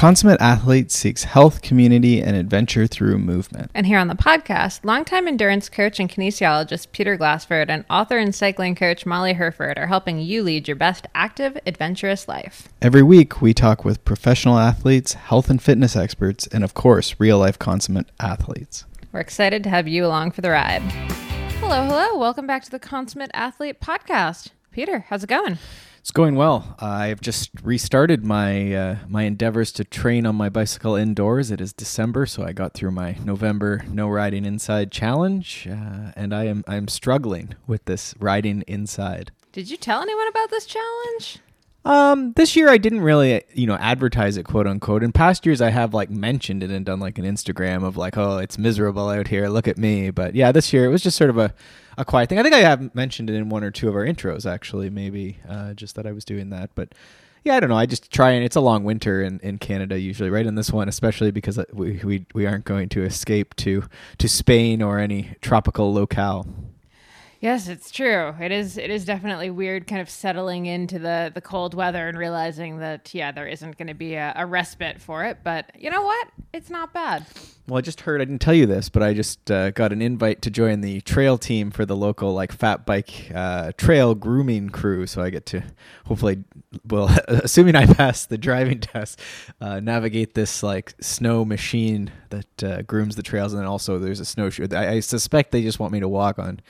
consummate athlete seeks health, community, and adventure through movement. And here on the podcast, longtime endurance coach and kinesiologist Peter Glassford and author and cycling coach Molly Hurford are helping you lead your best active, adventurous life. Every week, we talk with professional athletes, health and fitness experts, and of course, real life consummate athletes. We're excited to have you along for the ride. Hello, hello. Welcome back to the Consummate Athlete Podcast. Peter, how's it going? It's going well. I've just restarted my uh, my endeavors to train on my bicycle indoors. It is December, so I got through my November no riding inside challenge, uh, and I am I'm struggling with this riding inside. Did you tell anyone about this challenge? Um, this year I didn't really, you know, advertise it, quote unquote. In past years, I have like mentioned it and done like an Instagram of like, oh, it's miserable out here. Look at me. But yeah, this year it was just sort of a, a quiet thing. I think I have mentioned it in one or two of our intros, actually, maybe, uh, just that I was doing that. But yeah, I don't know. I just try and it's a long winter in, in Canada usually, right? In this one, especially because we, we, we aren't going to escape to, to Spain or any tropical locale. Yes, it's true. It is it is definitely weird kind of settling into the the cold weather and realizing that yeah, there isn't going to be a, a, respite for it, but you know what? It's not bad. Well, I just heard I didn't tell you this, but I just uh, got an invite to join the trail team for the local like fat bike uh, trail grooming crew, so I get to hopefully well, assuming I pass the driving test, uh, navigate this like snow machine that uh, grooms the trails and then also there's a snowshoe. I, I suspect they just want me to walk on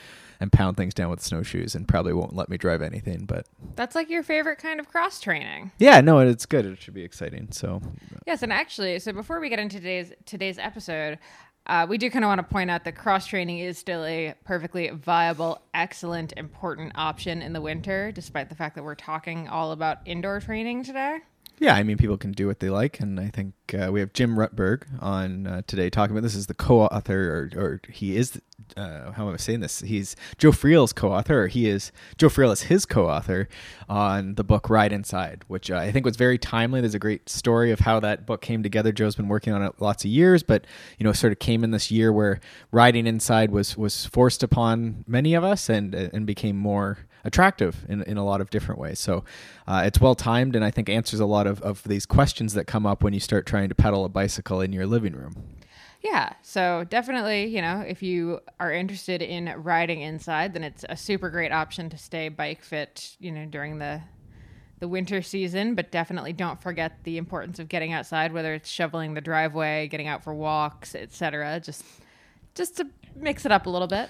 and pound things down with snowshoes and probably won't let me drive anything. But that's like your favorite kind of cross training. Yeah, no, it's good. It should be exciting. So yes, and actually, so before we get into today's today's episode. Uh, we do kind of want to point out that cross training is still a perfectly viable, excellent, important option in the winter, despite the fact that we're talking all about indoor training today. Yeah, I mean, people can do what they like, and I think uh, we have Jim Rutberg on uh, today talking about this. Is the co-author, or, or he is? Uh, how am I saying this? He's Joe Friel's co-author, or he is Joe Friel is his co-author on the book Ride Inside, which uh, I think was very timely. There's a great story of how that book came together. Joe's been working on it lots of years, but you know, sort of came in this year where riding inside was was forced upon many of us, and and became more attractive in, in a lot of different ways. So uh, it's well timed and I think answers a lot of, of these questions that come up when you start trying to pedal a bicycle in your living room. Yeah, so definitely, you know, if you are interested in riding inside, then it's a super great option to stay bike fit, you know, during the the winter season, but definitely don't forget the importance of getting outside, whether it's shoveling the driveway, getting out for walks, etc. Just just to mix it up a little bit.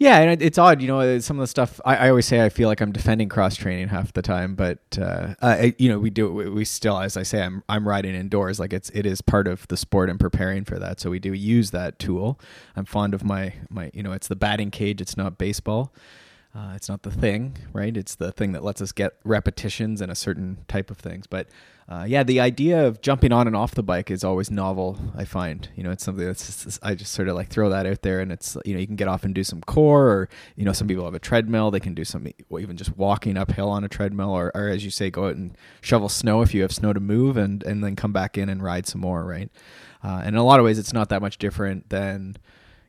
Yeah, and it's odd, you know. Some of the stuff I, I always say, I feel like I'm defending cross training half the time, but uh, uh, you know, we do we still, as I say, I'm I'm riding indoors, like it's it is part of the sport and preparing for that. So we do use that tool. I'm fond of my my, you know, it's the batting cage. It's not baseball. Uh, it's not the thing, right? It's the thing that lets us get repetitions and a certain type of things. But uh, yeah, the idea of jumping on and off the bike is always novel. I find, you know, it's something that's just, I just sort of like throw that out there, and it's you know you can get off and do some core, or you know some people have a treadmill, they can do some even just walking uphill on a treadmill, or, or as you say, go out and shovel snow if you have snow to move, and and then come back in and ride some more, right? Uh, and in a lot of ways, it's not that much different than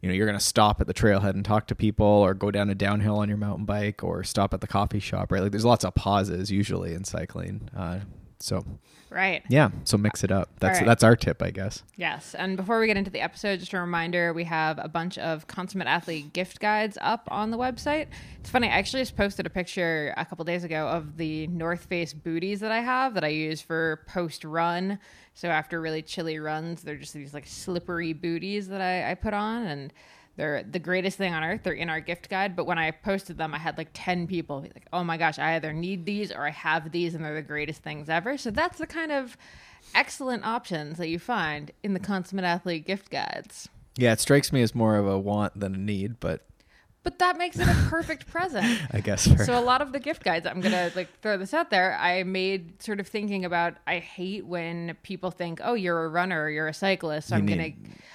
you know you're going to stop at the trailhead and talk to people or go down a downhill on your mountain bike or stop at the coffee shop right? Like there's lots of pauses usually in cycling uh, so right. Yeah. So mix it up. That's right. that's our tip, I guess. Yes. And before we get into the episode, just a reminder, we have a bunch of consummate athlete gift guides up on the website. It's funny, I actually just posted a picture a couple days ago of the North Face booties that I have that I use for post run. So after really chilly runs, they're just these like slippery booties that I, I put on and they're the greatest thing on earth. They're in our gift guide. But when I posted them, I had like 10 people like, oh my gosh, I either need these or I have these and they're the greatest things ever. So that's the kind of excellent options that you find in the Consummate Athlete gift guides. Yeah, it strikes me as more of a want than a need, but but that makes it a perfect present. I guess. So a lot of the gift guides, I'm gonna like throw this out there. I made sort of thinking about. I hate when people think, "Oh, you're a runner, you're a cyclist, so I'm gonna,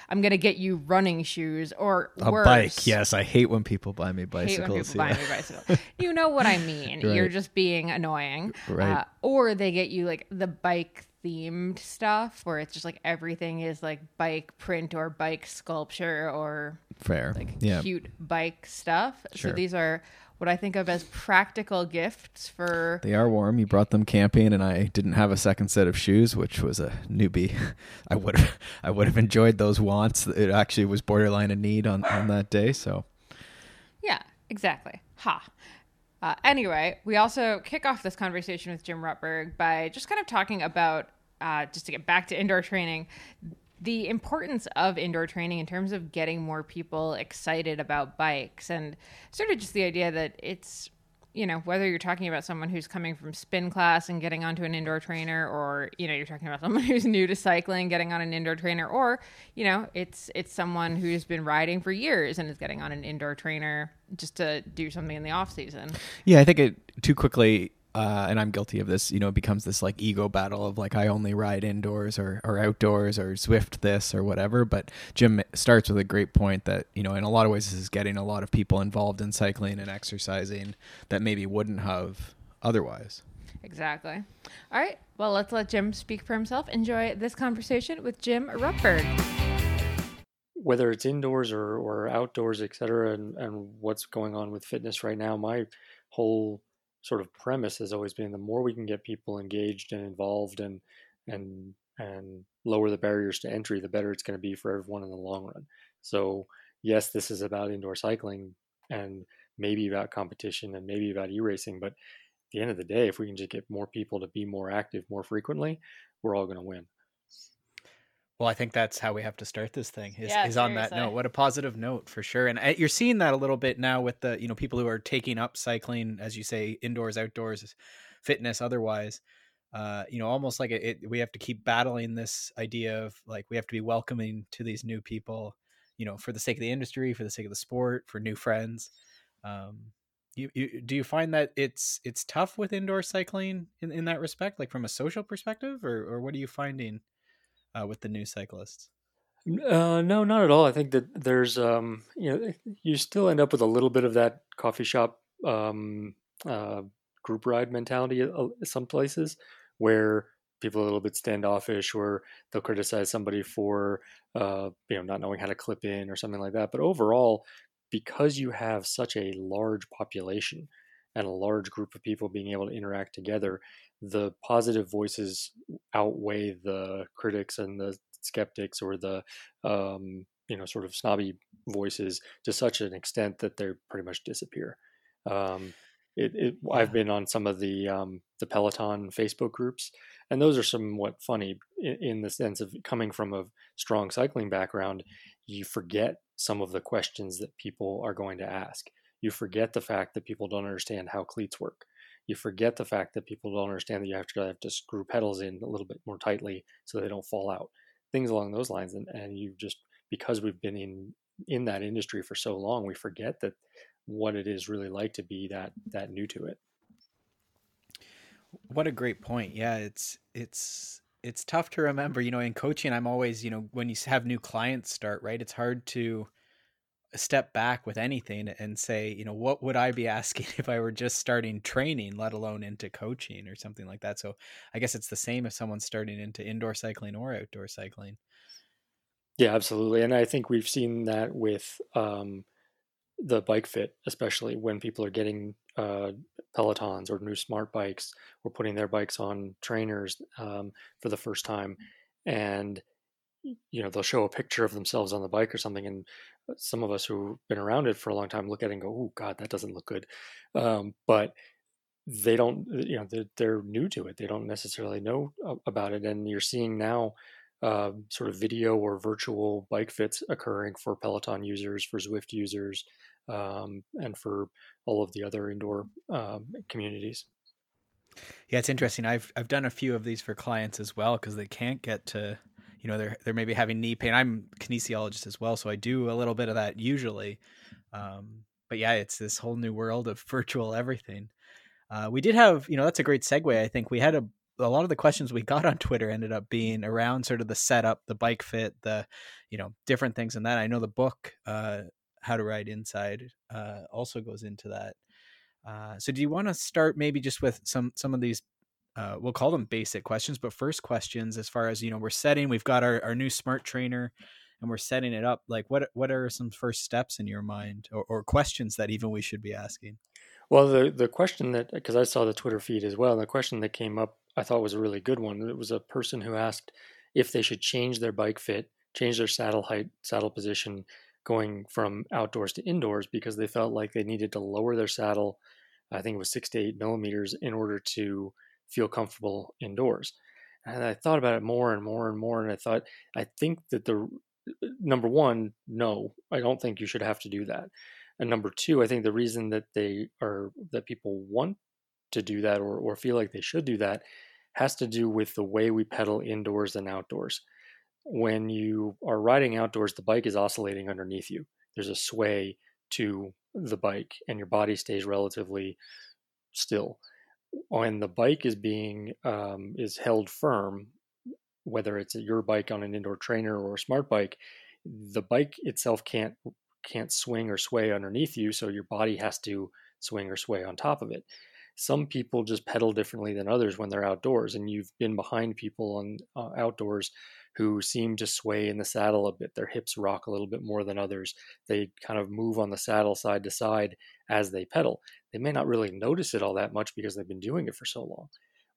I'm gonna get you running shoes or a worse. bike." Yes, I hate when people buy me bicycles. Hate when people yeah. buy me bicycles. you know what I mean? right. You're just being annoying, right? Uh, or they get you like the bike themed stuff where it's just like everything is like bike print or bike sculpture or fair like yeah. cute bike stuff. Sure. So these are what I think of as practical gifts for. They are warm. You brought them camping, and I didn't have a second set of shoes, which was a newbie. I would have, I would have enjoyed those wants. It actually was borderline a need on on that day. So, yeah, exactly. Ha. Uh, anyway, we also kick off this conversation with Jim Rutberg by just kind of talking about, uh, just to get back to indoor training, the importance of indoor training in terms of getting more people excited about bikes and sort of just the idea that it's you know whether you're talking about someone who's coming from spin class and getting onto an indoor trainer or you know you're talking about someone who's new to cycling getting on an indoor trainer or you know it's it's someone who's been riding for years and is getting on an indoor trainer just to do something in the off season. Yeah i think it too quickly uh, and I'm guilty of this, you know, it becomes this like ego battle of like I only ride indoors or, or outdoors or Zwift this or whatever. But Jim starts with a great point that, you know, in a lot of ways this is getting a lot of people involved in cycling and exercising that maybe wouldn't have otherwise. Exactly. All right. Well, let's let Jim speak for himself. Enjoy this conversation with Jim Rutberg. Whether it's indoors or, or outdoors, et cetera, and, and what's going on with fitness right now, my whole sort of premise has always been the more we can get people engaged and involved and and and lower the barriers to entry, the better it's going to be for everyone in the long run. So yes, this is about indoor cycling and maybe about competition and maybe about e-racing, but at the end of the day, if we can just get more people to be more active more frequently, we're all going to win. Well, I think that's how we have to start this thing. Is, yeah, is on that note. What a positive note for sure. And uh, you're seeing that a little bit now with the you know people who are taking up cycling, as you say, indoors, outdoors, fitness, otherwise. Uh, you know, almost like it, it, we have to keep battling this idea of like we have to be welcoming to these new people. You know, for the sake of the industry, for the sake of the sport, for new friends. Um, you, you do you find that it's it's tough with indoor cycling in, in that respect, like from a social perspective, or or what are you finding? Uh, with the new cyclists? Uh, no, not at all. I think that there's, um, you know, you still end up with a little bit of that coffee shop um, uh, group ride mentality at some places where people are a little bit standoffish or they'll criticize somebody for, uh, you know, not knowing how to clip in or something like that. But overall, because you have such a large population and a large group of people being able to interact together, the positive voices outweigh the critics and the skeptics or the um, you know sort of snobby voices to such an extent that they pretty much disappear. Um, it, it. I've been on some of the um, the Peloton Facebook groups, and those are somewhat funny in, in, the sense of coming from a strong cycling background. You forget some of the questions that people are going to ask. You forget the fact that people don't understand how cleats work you forget the fact that people don't understand that you have to have to screw pedals in a little bit more tightly so they don't fall out. Things along those lines, and and you just because we've been in in that industry for so long, we forget that what it is really like to be that that new to it. What a great point. Yeah, it's it's it's tough to remember, you know, in coaching I'm always, you know, when you have new clients start, right? It's hard to step back with anything and say, you know, what would I be asking if I were just starting training, let alone into coaching or something like that? So I guess it's the same if someone's starting into indoor cycling or outdoor cycling. Yeah, absolutely. And I think we've seen that with um, the bike fit, especially when people are getting uh, Pelotons or new smart bikes or putting their bikes on trainers um, for the first time. And you know they'll show a picture of themselves on the bike or something and some of us who've been around it for a long time look at it and go, "Oh God, that doesn't look good," um, but they don't. You know, they're, they're, new to it. They don't necessarily know about it, and you're seeing now uh, sort of video or virtual bike fits occurring for Peloton users, for Zwift users, um, and for all of the other indoor um, communities. Yeah, it's interesting. I've I've done a few of these for clients as well because they can't get to you know they're they're maybe having knee pain. I'm kinesiologist as well, so I do a little bit of that usually. Um, but yeah, it's this whole new world of virtual everything. Uh, we did have, you know, that's a great segue. I think we had a a lot of the questions we got on Twitter ended up being around sort of the setup, the bike fit, the you know different things and that. I know the book uh, How to Ride Inside uh, also goes into that. Uh, so do you want to start maybe just with some some of these uh, we'll call them basic questions, but first questions as far as you know, we're setting. We've got our, our new smart trainer, and we're setting it up. Like, what what are some first steps in your mind, or, or questions that even we should be asking? Well, the the question that because I saw the Twitter feed as well, the question that came up I thought was a really good one. It was a person who asked if they should change their bike fit, change their saddle height, saddle position, going from outdoors to indoors because they felt like they needed to lower their saddle. I think it was six to eight millimeters in order to feel comfortable indoors. And I thought about it more and more and more, and I thought I think that the uh, number one, no, I don't think you should have to do that. And number two, I think the reason that they are that people want to do that or, or feel like they should do that has to do with the way we pedal indoors and outdoors. When you are riding outdoors, the bike is oscillating underneath you. There's a sway to the bike, and your body stays relatively still. When the bike is being um, is held firm, whether it's your bike on an indoor trainer or a smart bike, the bike itself can't can't swing or sway underneath you, so your body has to swing or sway on top of it. Some people just pedal differently than others when they're outdoors, and you've been behind people on uh, outdoors who seem to sway in the saddle a bit. Their hips rock a little bit more than others. They kind of move on the saddle side to side as they pedal. They may not really notice it all that much because they've been doing it for so long.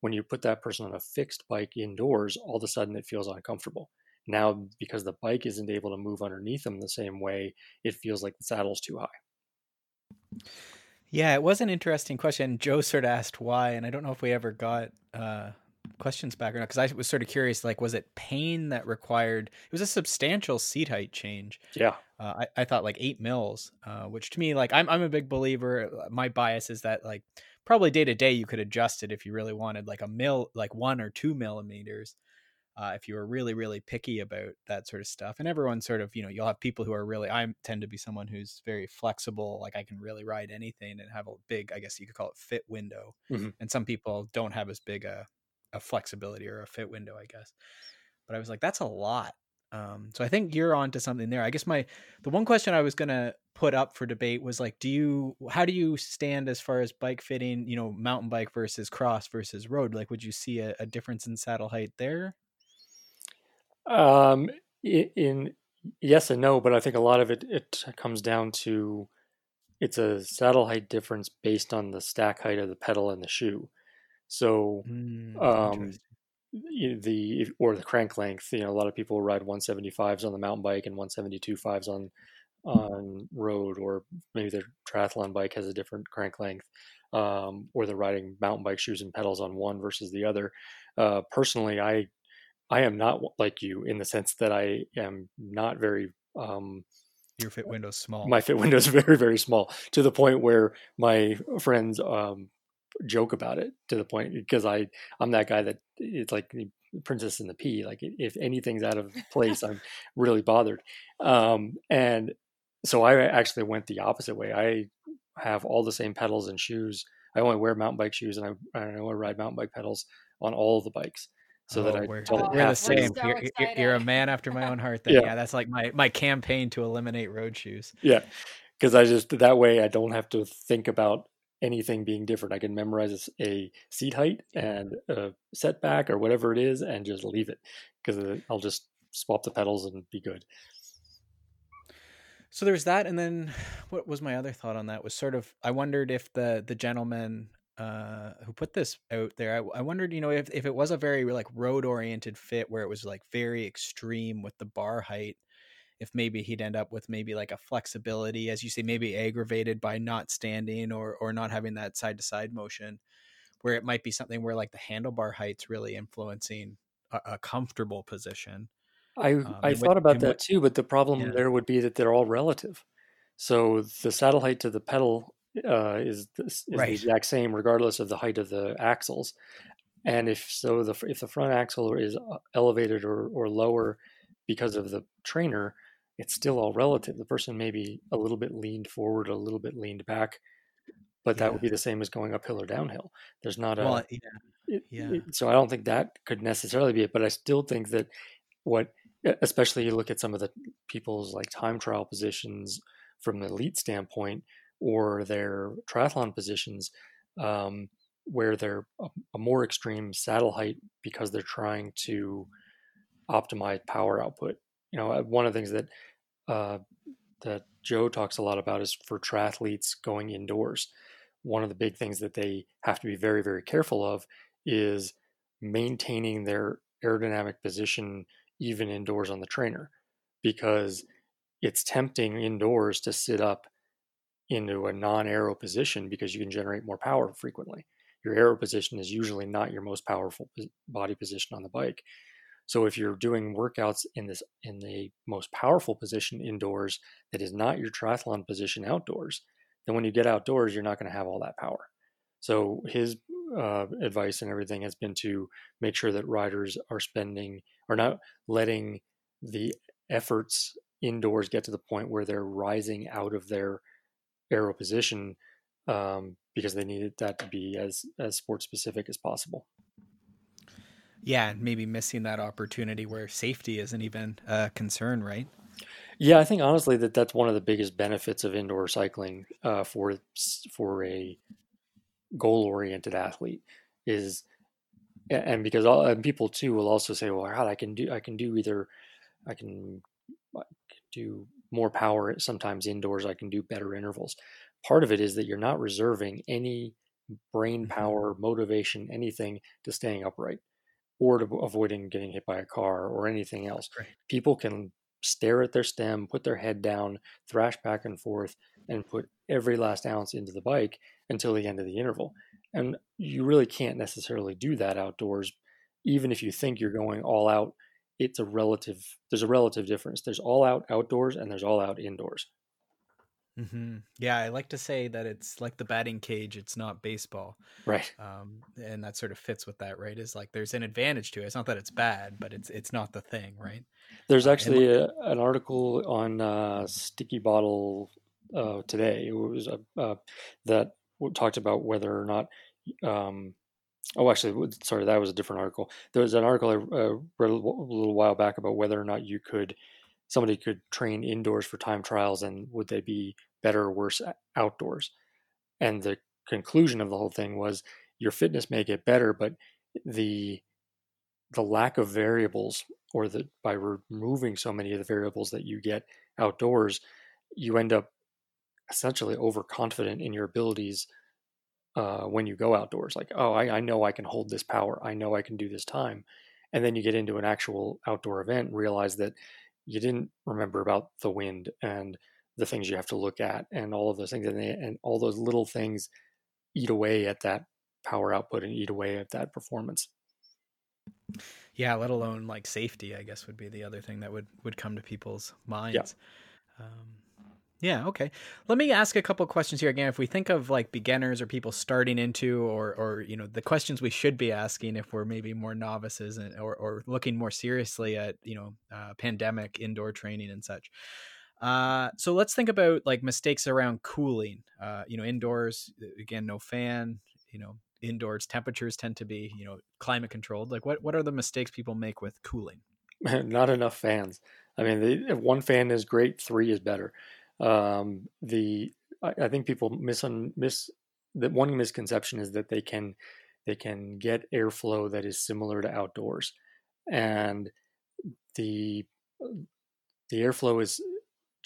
When you put that person on a fixed bike indoors, all of a sudden it feels uncomfortable. Now, because the bike isn't able to move underneath them the same way, it feels like the saddle's too high. Yeah, it was an interesting question. Joe sort of asked why, and I don't know if we ever got uh, questions back or not because I was sort of curious. Like, was it pain that required? It was a substantial seat height change. Yeah, uh, I, I thought like eight mils, uh, which to me, like, I'm I'm a big believer. Uh, my bias is that like probably day to day you could adjust it if you really wanted like a mil, like one or two millimeters uh, if you were really really picky about that sort of stuff and everyone sort of you know you'll have people who are really i tend to be someone who's very flexible like i can really ride anything and have a big i guess you could call it fit window mm-hmm. and some people don't have as big a, a flexibility or a fit window i guess. But i was like that's a lot. Um, so i think you're onto something there. I guess my the one question i was gonna put up for debate was like do you how do you stand as far as bike fitting you know mountain bike versus cross versus road? Like would you see a, a difference in saddle height there? Um, in yes and no, but I think a lot of it it comes down to it's a saddle height difference based on the stack height of the pedal and the shoe. So, mm, um, the or the crank length. You know, a lot of people ride 175s on the mountain bike and 172 fives on on road, or maybe their triathlon bike has a different crank length, um, or they're riding mountain bike shoes and pedals on one versus the other. Uh, personally, I I am not like you in the sense that I am not very. Um, Your fit window is small. My fit window is very, very small to the point where my friends um, joke about it. To the point because I I'm that guy that it's like the princess and the pea. Like if anything's out of place, I'm really bothered. Um, and so I actually went the opposite way. I have all the same pedals and shoes. I only wear mountain bike shoes and I, I only ride mountain bike pedals on all the bikes so oh, that I we're, don't we're the same. So you're, you're, you're, a man after my own heart. Then yeah. yeah, that's like my my campaign to eliminate road shoes. Yeah, because I just that way I don't have to think about anything being different. I can memorize a seat height and a setback or whatever it is, and just leave it because uh, I'll just swap the pedals and be good. So there's that, and then what was my other thought on that? Was sort of I wondered if the the gentleman uh, who put this out there. I, I, wondered, you know, if, if it was a very like road oriented fit where it was like very extreme with the bar height, if maybe he'd end up with maybe like a flexibility, as you say, maybe aggravated by not standing or or not having that side to side motion, where it might be something where like the handlebar height's really influencing a, a comfortable position. I um, I thought about that what, too, but the problem yeah. there would be that they're all relative. So the saddle height to the pedal uh, is, is right. the exact same regardless of the height of the axles. And if so, the if the front axle is uh, elevated or, or lower because of the trainer, it's still all relative. The person may be a little bit leaned forward, a little bit leaned back, but yeah. that would be the same as going uphill or downhill. There's not a well, yeah. It, yeah. It, so I don't think that could necessarily be it, but I still think that what, especially you look at some of the people's like time trial positions from the elite standpoint, or their triathlon positions um, where they're a, a, more extreme saddle height because they're trying to optimize power output. You know, one of the things that uh, that Joe talks a lot about is for triathletes going indoors. one of the big things that they have to be very, very careful of is maintaining their aerodynamic position even indoors on the trainer because it's tempting indoors to sit up into a non-aero position because you can generate more power frequently. Your aero position is usually not your most powerful body position on the bike. So if you're doing workouts in this in the most powerful position indoors that is not your triathlon position outdoors, then when you get outdoors, you're not going to have all that power. So his uh, advice and everything has been to make sure that riders are spending or not letting the efforts indoors get to the point where they're rising out of their aero position um, because they needed that to be as as sport specific as possible. Yeah, and maybe missing that opportunity where safety isn't even a concern, right? Yeah, I think honestly that that's one of the biggest benefits of indoor cycling uh, for for a goal oriented athlete is, and because all, and people too will also say, well, God, I can do I can do either I can, do more power sometimes indoors. I can do better intervals. Part of it is that you're not reserving any brain mm-hmm. power, motivation, anything to staying upright or to avoiding getting hit by a car or anything else. People can stare at their stem, put their head down, thrash back and forth, and put every last ounce into the bike until the end of the interval. And you really can't necessarily do that outdoors, even if you think you're going all out. It's a relative. There's a relative difference. There's all out outdoors and there's all out indoors. Mm-hmm. Yeah, I like to say that it's like the batting cage. It's not baseball, right? Um, and that sort of fits with that, right? Is like there's an advantage to it. It's not that it's bad, but it's it's not the thing, right? There's uh, actually a, an article on uh, Sticky Bottle uh, today. It was uh, uh that talked about whether or not. Um, oh, actually, sorry, that was a different article. There was an article I uh, read a little while back about whether or not you could somebody could train indoors for time trials and would they be better or worse outdoors. And the conclusion of the whole thing was your fitness may get better, but the the lack of variables or that by removing so many of the variables that you get outdoors, you end up essentially overconfident in your abilities uh, when you go outdoors. Like, oh, I, I know I can hold this power. I know I can do this time. And then you get into an actual outdoor event and realize that you didn't remember about the wind and the things you have to look at and all of those things and, they, and all those little things eat away at that power output and eat away at that performance. Yeah let alone like safety i guess would be the other thing that would would come to people's minds. Yeah. Um, yeah okay. Let me ask a couple questions here. Again if we think of like beginners or people starting into or or you know the questions we should be asking if we're maybe more novices and, or, or looking more seriously at you know uh, pandemic indoor training and such uh, so let's think about like mistakes around cooling. Uh, you know, indoors again, no fan. You know, indoors temperatures tend to be you know climate controlled. Like, what what are the mistakes people make with cooling? Not enough fans. I mean, the, if one fan is great, three is better. Um, the I, I, think people miss miss that one misconception is that they can they can get airflow that is similar to outdoors, and the the airflow is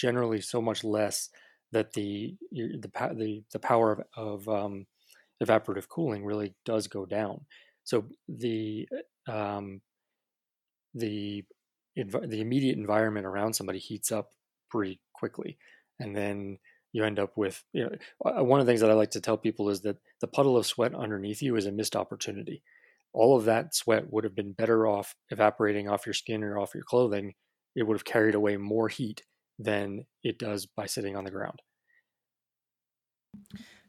generally so much less that the the the, the power of, of um, evaporative cooling really does go down. So the um, the the immediate environment around somebody heats up pretty quickly, and then you end up with you know one of the things that I like to tell people is that the puddle of sweat underneath you is a missed opportunity. All of that sweat would have been better off evaporating off your skin or off your clothing. It would have carried away more heat than it does by sitting on the ground.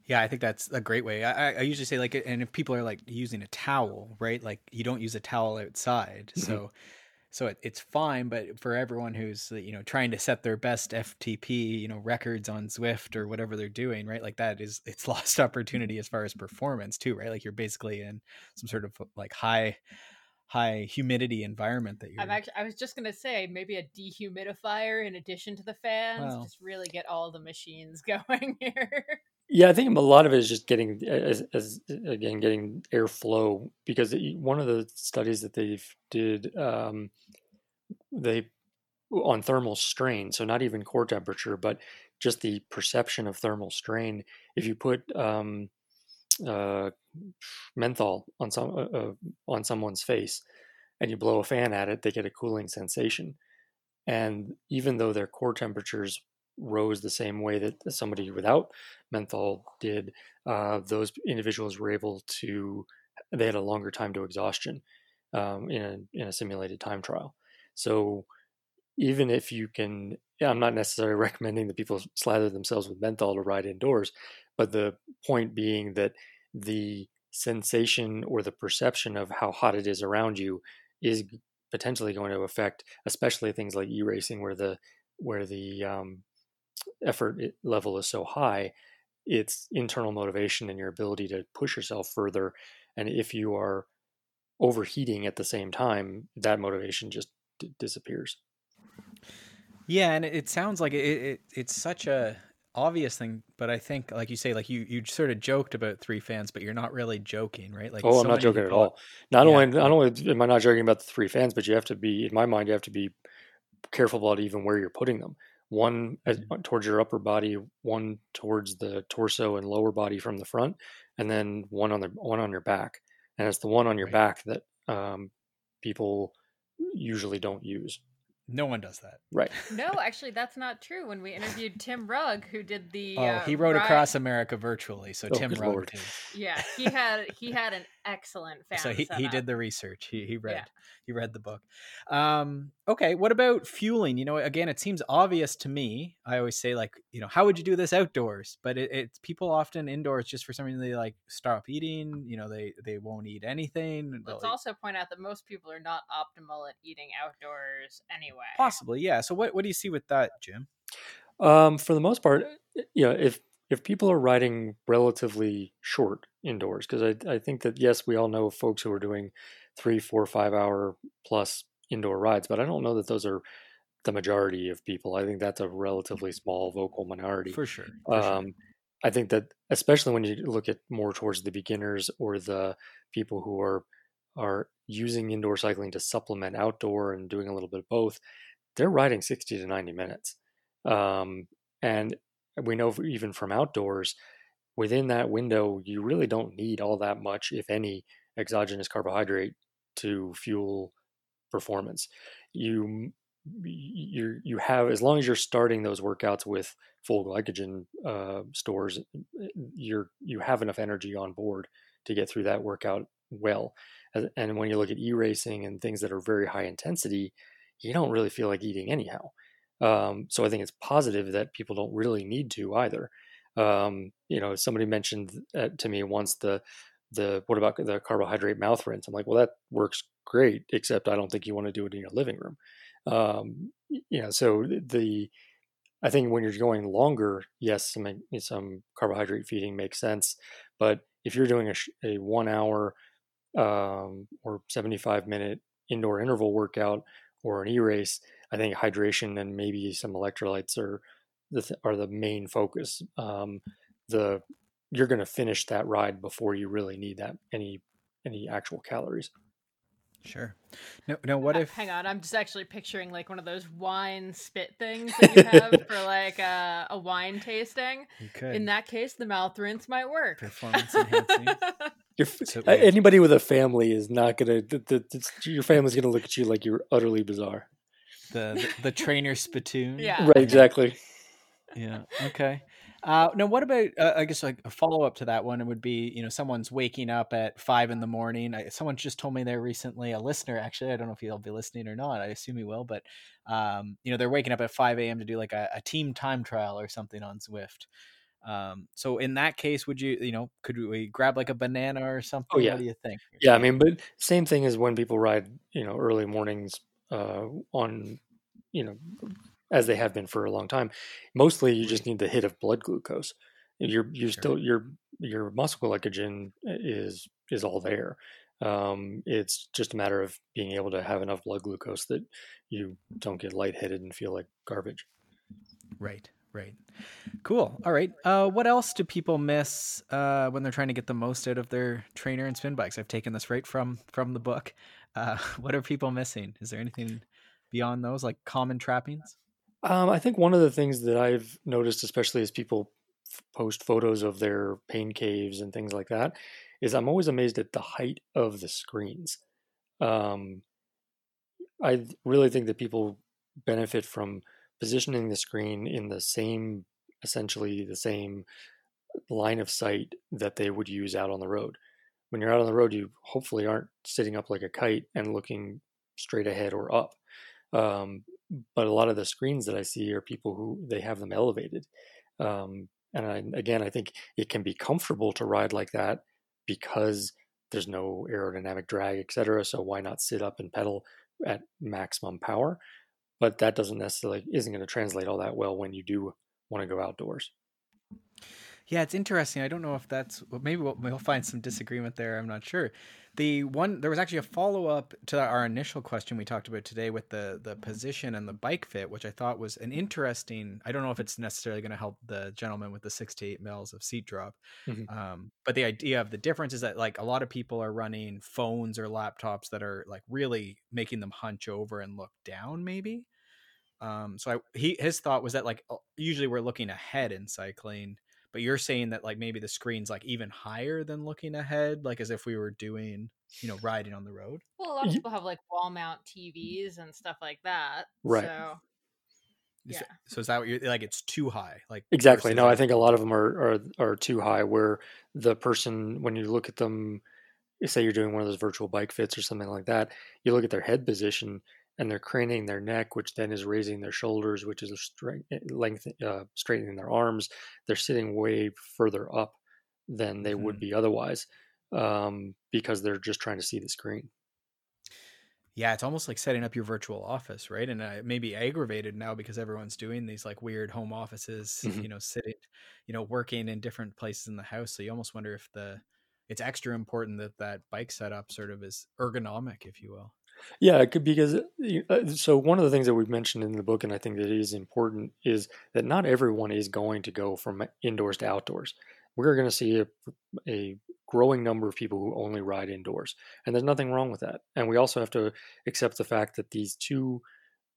Yeah, I think that's a great way. I, I usually say like, and if people are like using a towel, right? Like you don't use a towel outside, mm-hmm. so so it, it's fine. But for everyone who's you know trying to set their best FTP, you know, records on Zwift or whatever they're doing, right? Like that is it's lost opportunity as far as performance too, right? Like you're basically in some sort of like high high humidity environment that you're I'm actually I was just gonna say maybe a dehumidifier in addition to the fans, just really get all the machines going here. Yeah, I think a lot of it is just getting as, as again getting airflow because one of the studies that they did um, they on thermal strain, so not even core temperature, but just the perception of thermal strain. If you put um, uh, menthol on some uh, uh, on someone's face, and you blow a fan at it, they get a cooling sensation. And even though their core temperatures rose the same way that somebody without menthol did, uh, those individuals were able to. They had a longer time to exhaustion um, in a in a simulated time trial. So even if you can, I'm not necessarily recommending that people slather themselves with menthol to ride indoors, but the point being that the sensation or the perception of how hot it is around you is potentially going to affect, especially things like e-racing, where the where the um, effort level is so high. It's internal motivation and your ability to push yourself further. And if you are overheating at the same time, that motivation just d- disappears. Yeah, and it sounds like it, it it's such a obvious thing, but I think, like you say, like you you sort of joked about three fans, but you're not really joking, right? Like, oh, I'm not joking people, at all. Not yeah. only not only am I not joking about the three fans, but you have to be, in my mind, you have to be careful about even where you're putting them. One mm-hmm. towards your upper body, one towards the torso and lower body from the front, and then one on the one on your back. And it's the one on your right. back that um, people usually don't use. No one does that. Right. No, actually, that's not true. When we interviewed Tim Rugg, who did the oh, uh, he rode ride... across America virtually, so oh, Tim Rugg. Lord. Yeah, he had he had an excellent fan. So he, he did the research. He he read yeah. he read the book. Um, okay, what about fueling? You know, again, it seems obvious to me. I always say like, you know, how would you do this outdoors? But it, it's people often indoors just for some reason they like stop eating. You know, they they won't eat anything. Let's also point out that most people are not optimal at eating outdoors anyway. Possibly, yeah. So what what do you see with that, Jim? Um, for the most part, you know, if if people are riding relatively short indoors, because I, I think that yes, we all know folks who are doing three, four, five hour plus indoor rides, but I don't know that those are the majority of people. I think that's a relatively small vocal minority. For sure. For um, sure. I think that especially when you look at more towards the beginners or the people who are are using indoor cycling to supplement outdoor and doing a little bit of both, they're riding 60 to 90 minutes. Um, and we know even from outdoors, within that window, you really don't need all that much, if any, exogenous carbohydrate to fuel performance. You you you have as long as you're starting those workouts with full glycogen uh, stores, you're you have enough energy on board to get through that workout well. And when you look at e-racing and things that are very high intensity, you don't really feel like eating anyhow. Um, so I think it's positive that people don't really need to either. Um, you know, somebody mentioned uh, to me once the the what about the carbohydrate mouth rinse? I'm like, well, that works great, except I don't think you want to do it in your living room. Um, you know, so the I think when you're going longer, yes, some some carbohydrate feeding makes sense, but if you're doing a, a one hour um, or 75 minute indoor interval workout or an e-race, I think hydration and maybe some electrolytes are the are the main focus. Um, the you're going to finish that ride before you really need that any any actual calories. Sure. No, no. What if? Hang on, I'm just actually picturing like one of those wine spit things that you have for like a, a wine tasting. In that case, the mouth rinse might work. Performance enhancing. Your, anybody with a family is not gonna. The, the, your family's gonna look at you like you're utterly bizarre. The the, the trainer spittoon. Yeah. Right. Exactly. yeah. Okay. Uh, now, what about? Uh, I guess like a follow up to that one it would be, you know, someone's waking up at five in the morning. I, someone just told me there recently, a listener actually. I don't know if he'll be listening or not. I assume he will, but um, you know, they're waking up at five a.m. to do like a, a team time trial or something on Zwift. Um, so in that case, would you, you know, could we grab like a banana or something? Oh, yeah. What do you think? Yeah, I mean, but same thing as when people ride, you know, early mornings uh, on, you know, as they have been for a long time. Mostly, you just need the hit of blood glucose. You're you're sure. still your your muscle glycogen is is all there. Um, it's just a matter of being able to have enough blood glucose that you don't get lightheaded and feel like garbage. Right, right. Cool. All right. Uh, what else do people miss uh, when they're trying to get the most out of their trainer and spin bikes? I've taken this right from from the book. Uh, what are people missing? Is there anything beyond those, like common trappings? Um, I think one of the things that I've noticed, especially as people post photos of their pain caves and things like that is I'm always amazed at the height of the screens. Um, I really think that people benefit from positioning the screen in the same, essentially the same line of sight that they would use out on the road. When you're out on the road, you hopefully aren't sitting up like a kite and looking straight ahead or up. Um, but a lot of the screens that I see are people who they have them elevated. Um, and I, again, I think it can be comfortable to ride like that because there's no aerodynamic drag, etc. So why not sit up and pedal at maximum power? But that doesn't necessarily isn't going to translate all that well when you do want to go outdoors. Yeah, it's interesting. I don't know if that's maybe we'll, we'll find some disagreement there. I'm not sure. The one there was actually a follow up to our initial question we talked about today with the the position and the bike fit, which I thought was an interesting. I don't know if it's necessarily going to help the gentleman with the six to eight mils of seat drop, mm-hmm. um, but the idea of the difference is that like a lot of people are running phones or laptops that are like really making them hunch over and look down, maybe. Um, so I, he his thought was that like usually we're looking ahead in cycling but you're saying that like maybe the screen's like even higher than looking ahead like as if we were doing you know riding on the road well a lot of people have like wall mount tvs and stuff like that right so yeah. So, is that what you're like? It's too high, like exactly. No, I think a lot of them are, are are too high. Where the person, when you look at them, say you're doing one of those virtual bike fits or something like that, you look at their head position, and they're craning their neck, which then is raising their shoulders, which is strength, length, uh, straightening their arms. They're sitting way further up than they mm-hmm. would be otherwise um, because they're just trying to see the screen. Yeah, it's almost like setting up your virtual office, right? And I may be aggravated now because everyone's doing these like weird home offices, mm-hmm. you know, sitting, you know, working in different places in the house. So you almost wonder if the it's extra important that that bike setup sort of is ergonomic, if you will. Yeah, because uh, so one of the things that we've mentioned in the book, and I think that is important, is that not everyone is going to go from indoors to outdoors. We're going to see a, a growing number of people who only ride indoors, and there's nothing wrong with that. And we also have to accept the fact that these two,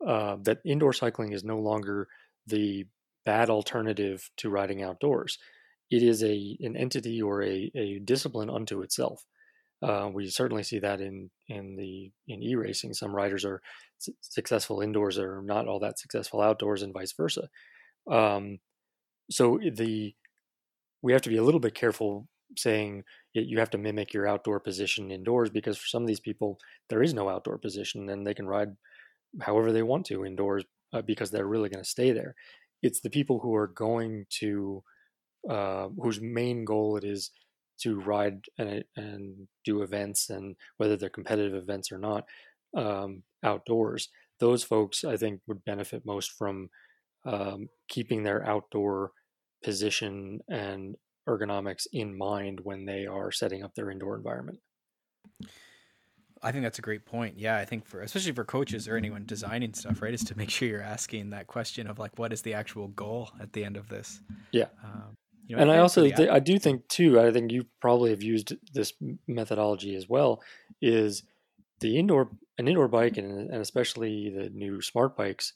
uh, that indoor cycling is no longer the bad alternative to riding outdoors. It is a an entity or a, a discipline unto itself. Uh, we certainly see that in in the in e-racing. Some riders are successful indoors or not all that successful outdoors, and vice versa. Um, so the we have to be a little bit careful saying you have to mimic your outdoor position indoors because for some of these people there is no outdoor position and they can ride however they want to indoors uh, because they're really going to stay there. It's the people who are going to uh, whose main goal it is to ride and, and do events and whether they're competitive events or not um, outdoors those folks i think would benefit most from um, keeping their outdoor position and ergonomics in mind when they are setting up their indoor environment I think that's a great point. Yeah, I think for especially for coaches or anyone designing stuff, right, is to make sure you're asking that question of like, what is the actual goal at the end of this? Yeah. Um, you know, and I also th- I do think too. I think you probably have used this methodology as well. Is the indoor an indoor bike and, and especially the new smart bikes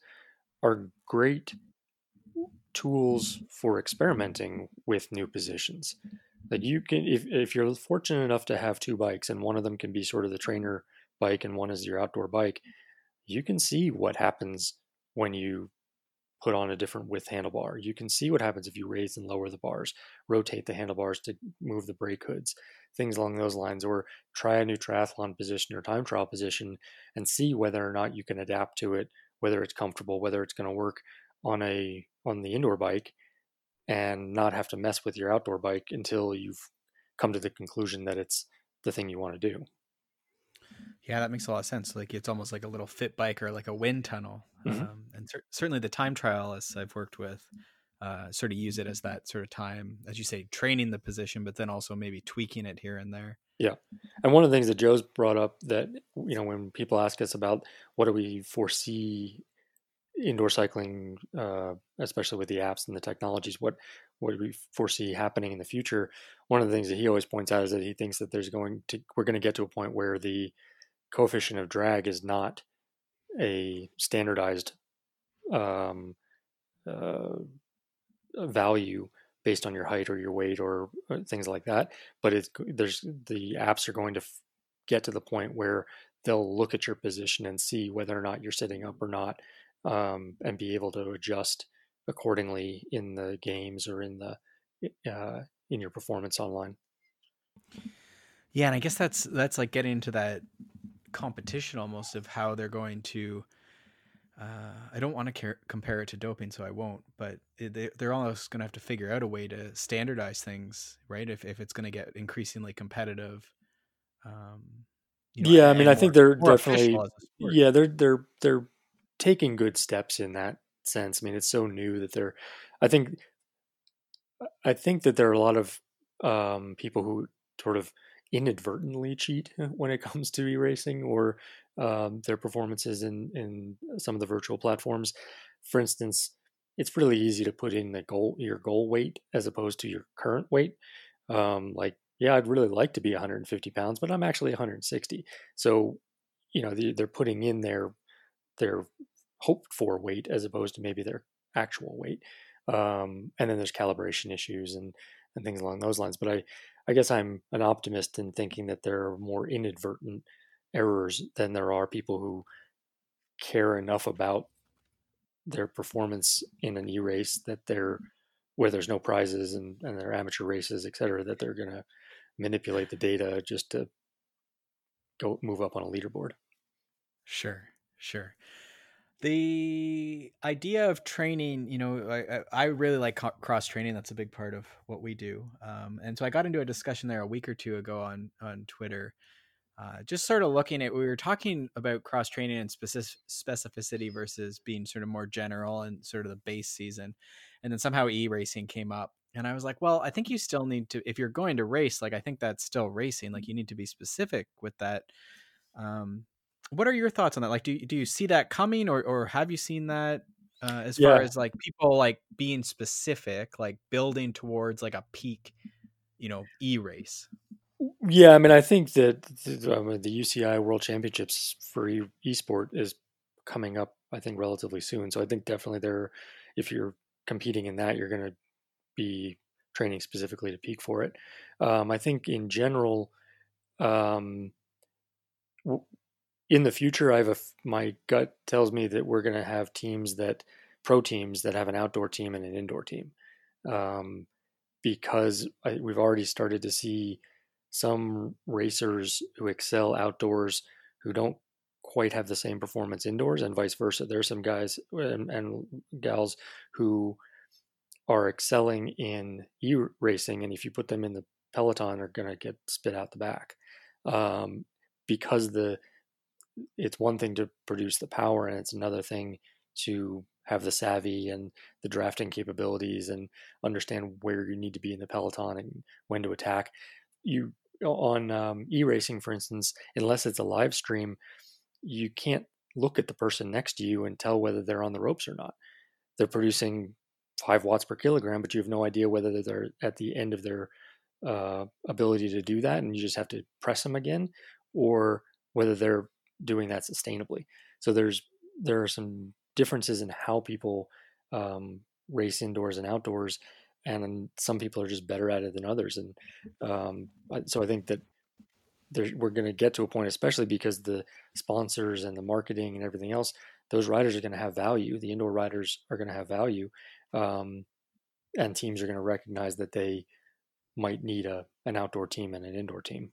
are great tools for experimenting with new positions. That you can, if if you're fortunate enough to have two bikes and one of them can be sort of the trainer bike and one is your outdoor bike, you can see what happens when you put on a different width handlebar. You can see what happens if you raise and lower the bars, rotate the handlebars to move the brake hoods, things along those lines, or try a new triathlon position or time trial position and see whether or not you can adapt to it, whether it's comfortable, whether it's going to work on a on the indoor bike and not have to mess with your outdoor bike until you've come to the conclusion that it's the thing you want to do. Yeah, that makes a lot of sense. Like it's almost like a little fit bike or like a wind tunnel. Mm-hmm. Um, and cer- certainly the time trialists I've worked with uh, sort of use it as that sort of time, as you say, training the position, but then also maybe tweaking it here and there. Yeah. And one of the things that Joe's brought up that, you know, when people ask us about what do we foresee indoor cycling, uh, especially with the apps and the technologies, what, what do we foresee happening in the future? One of the things that he always points out is that he thinks that there's going to, we're going to get to a point where the coefficient of drag is not a standardized um, uh, value based on your height or your weight or, or things like that. But it's there's the apps are going to f- get to the point where they'll look at your position and see whether or not you're sitting up or not, um, and be able to adjust accordingly in the games or in the uh, in your performance online. Yeah, and I guess that's that's like getting into that competition almost of how they're going to. Uh, I don't want to compare it to doping, so I won't. But they, they're almost going to have to figure out a way to standardize things, right? If if it's going to get increasingly competitive. Um, you know, yeah, I mean, I think they're definitely. Yeah, they're they're they're taking good steps in that sense. I mean, it's so new that they're. I think. I think that there are a lot of um, people who sort of inadvertently cheat when it comes to e-racing or um, their performances in in some of the virtual platforms. For instance, it's really easy to put in the goal your goal weight as opposed to your current weight. Um, like, yeah, I'd really like to be 150 pounds, but I'm actually 160. So, you know, they're putting in their their hoped for weight as opposed to maybe their actual weight. Um, and then there's calibration issues and and things along those lines. But I I guess I'm an optimist in thinking that there are more inadvertent errors than there are people who care enough about their performance in an e-race that they're where there's no prizes and, and they're amateur races, et cetera, that they're going to manipulate the data just to go move up on a leaderboard. Sure, sure the idea of training you know i, I really like cross training. That's a big part of what we do. Um, and so i got into a discussion there a week or two ago on on twitter uh, just sort of looking at we were talking about cross training and specific specificity versus being sort of more general and sort of the base season. And then somehow e-racing came up and i was like well i think you still need to if you're going to race like i think that's still racing like you need to be specific with that. Um, what are your thoughts on that? Like, do do you see that coming, or or have you seen that uh, as yeah. far as like people like being specific, like building towards like a peak, you know, e race? Yeah, I mean, I think that the, I mean, the UCI World Championships for e- esport is coming up. I think relatively soon. So I think definitely there, if you're competing in that, you're going to be training specifically to peak for it. Um, I think in general, um, in the future, I have a my gut tells me that we're going to have teams that pro teams that have an outdoor team and an indoor team, um, because I, we've already started to see some racers who excel outdoors who don't quite have the same performance indoors, and vice versa. There's some guys and, and gals who are excelling in e racing, and if you put them in the peloton, are going to get spit out the back um, because the it's one thing to produce the power and it's another thing to have the savvy and the drafting capabilities and understand where you need to be in the peloton and when to attack. You on um, e-racing for instance unless it's a live stream you can't look at the person next to you and tell whether they're on the ropes or not. They're producing five watts per kilogram but you have no idea whether they're at the end of their uh, ability to do that and you just have to press them again or whether they're doing that sustainably. So there's there are some differences in how people um, race indoors and outdoors, and some people are just better at it than others. And um, so I think that there, we're going to get to a point, especially because the sponsors and the marketing and everything else, those riders are going to have value. The indoor riders are going to have value, um, and teams are going to recognize that they might need a an outdoor team and an indoor team.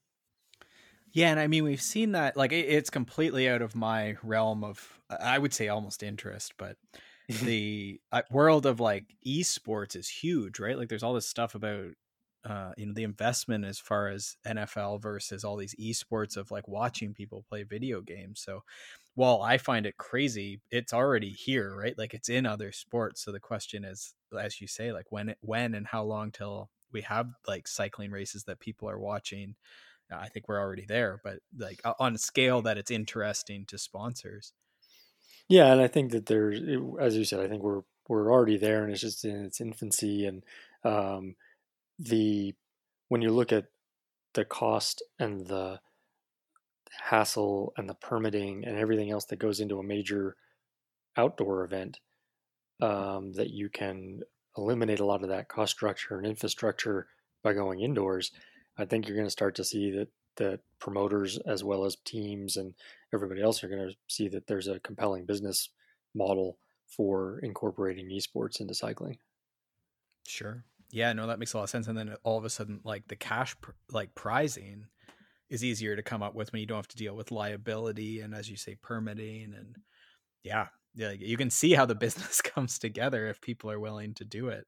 Yeah, and I mean we've seen that like it, it's completely out of my realm of I would say almost interest, but the uh, world of like esports is huge, right? Like there's all this stuff about uh, you know the investment as far as NFL versus all these esports of like watching people play video games. So while I find it crazy, it's already here, right? Like it's in other sports. So the question is, as you say, like when when and how long till we have like cycling races that people are watching I think we're already there, but like on a scale that it's interesting to sponsors. Yeah, and I think that there's, as you said, I think we're we're already there, and it's just in its infancy. And um, the when you look at the cost and the hassle and the permitting and everything else that goes into a major outdoor event um, that you can eliminate a lot of that cost structure and infrastructure by going indoors, I think you're going to start to see that that promoters as well as teams and everybody else are going to see that there's a compelling business model for incorporating esports into cycling. Sure. Yeah, no, that makes a lot of sense. And then all of a sudden, like the cash, pr- like prizing, is easier to come up with when you don't have to deal with liability and, as you say, permitting. And yeah, yeah, you can see how the business comes together if people are willing to do it.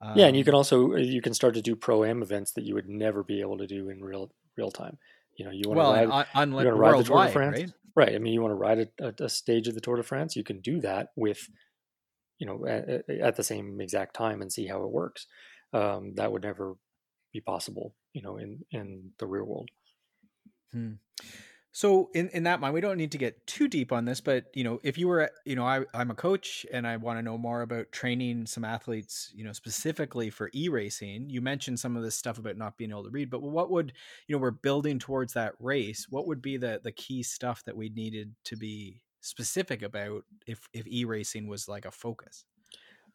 Um, yeah, and you can um, also uh, you can start to do pro am events that you would never be able to do in real real time. You know, you want well, to ride, on, on you ride the Tour de France, right? right? I mean, you want to ride a, a, stage of the Tour de France. You can do that with, you know, at, at the same exact time and see how it works. Um, that would never be possible, you know, in in the real world. Hmm. So in, in that mind, we don't need to get too deep on this, but you know, if you were, you know, I, I'm a coach and I want to know more about training some athletes, you know, specifically for e-racing, you mentioned some of this stuff about not being able to read, but what would, you know, we're building towards that race. What would be the, the key stuff that we needed to be specific about if, if e-racing was like a focus?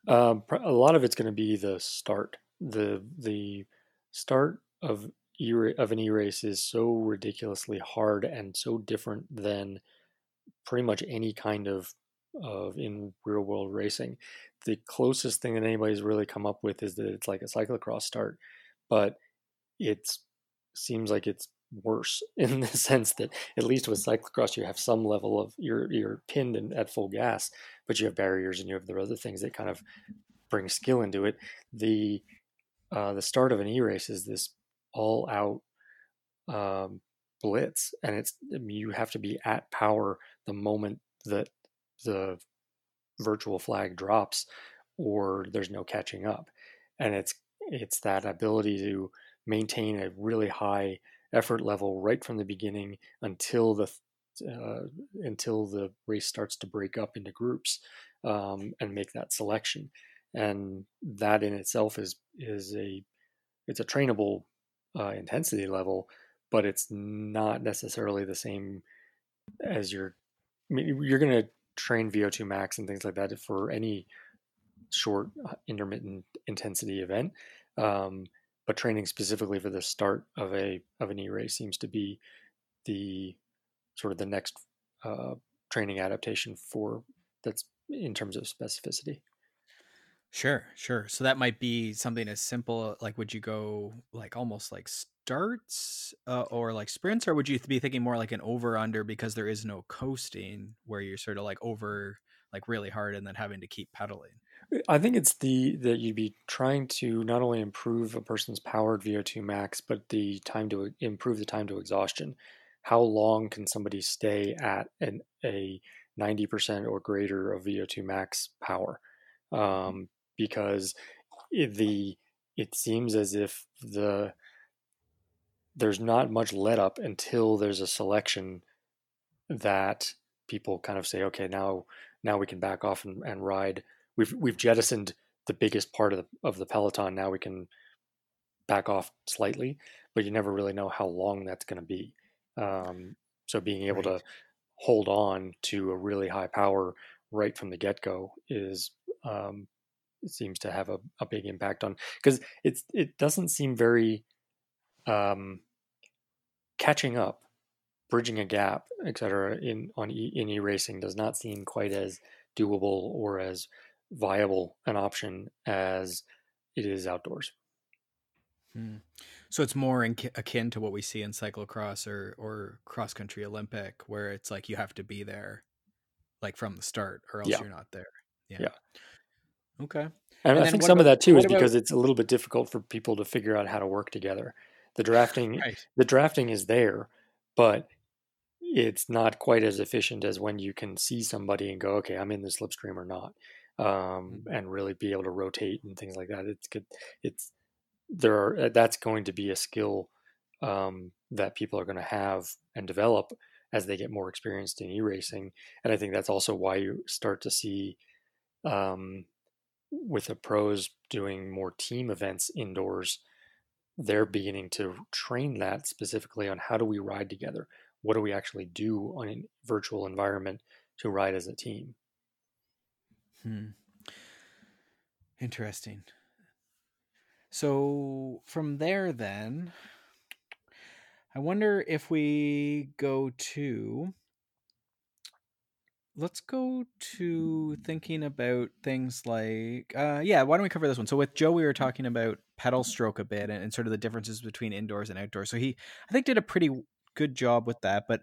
Um, a lot of it's going to be the start, the, the start of e- of an e-race is so ridiculously hard and so different than pretty much any kind of of in real world racing. The closest thing that anybody's really come up with is that it's like a cyclocross start, but it seems like it's worse in the sense that at least with cyclocross you have some level of you're you're pinned and at full gas, but you have barriers and you have the other things that kind of bring skill into it. The uh, the start of an e-race is this all out um, blitz, and it's you have to be at power the moment that the virtual flag drops, or there's no catching up, and it's it's that ability to maintain a really high effort level right from the beginning until the uh, until the race starts to break up into groups um, and make that selection. And that in itself is is a it's a trainable uh, intensity level, but it's not necessarily the same as your. I mean, you're going to train VO2 max and things like that for any short uh, intermittent intensity event. Um, but training specifically for the start of a of an e-race seems to be the sort of the next uh, training adaptation for that's in terms of specificity. Sure, sure. So that might be something as simple like would you go like almost like starts uh, or like sprints or would you be thinking more like an over under because there is no coasting where you're sort of like over like really hard and then having to keep pedaling? I think it's the that you'd be trying to not only improve a person's powered VO2 max but the time to improve the time to exhaustion. How long can somebody stay at an a 90% or greater of VO2 max power? Um, because it, the it seems as if the there's not much let up until there's a selection that people kind of say, okay, now now we can back off and, and ride. We've we've jettisoned the biggest part of the of the peloton. Now we can back off slightly, but you never really know how long that's going to be. Um, so being able right. to hold on to a really high power right from the get go is um, seems to have a, a big impact on because it's it doesn't seem very um, catching up, bridging a gap, etc. In on e, in e racing does not seem quite as doable or as viable an option as it is outdoors. Hmm. So it's more in, akin to what we see in cyclocross or or cross country Olympic, where it's like you have to be there, like from the start, or else yeah. you're not there. Yeah. yeah. Okay. And, and I think some about, of that too is about, because it's a little bit difficult for people to figure out how to work together. The drafting, right. the drafting is there, but it's not quite as efficient as when you can see somebody and go, okay, I'm in the slipstream or not, um, mm-hmm. and really be able to rotate and things like that. It's good. It's there are uh, that's going to be a skill um, that people are going to have and develop as they get more experienced in e-racing. And I think that's also why you start to see um, with the pros doing more team events indoors, they're beginning to train that specifically on how do we ride together? What do we actually do on a virtual environment to ride as a team? Hmm. Interesting. So from there, then, I wonder if we go to. Let's go to thinking about things like, uh, yeah. Why don't we cover this one? So with Joe, we were talking about pedal stroke a bit and, and sort of the differences between indoors and outdoors. So he, I think, did a pretty good job with that. But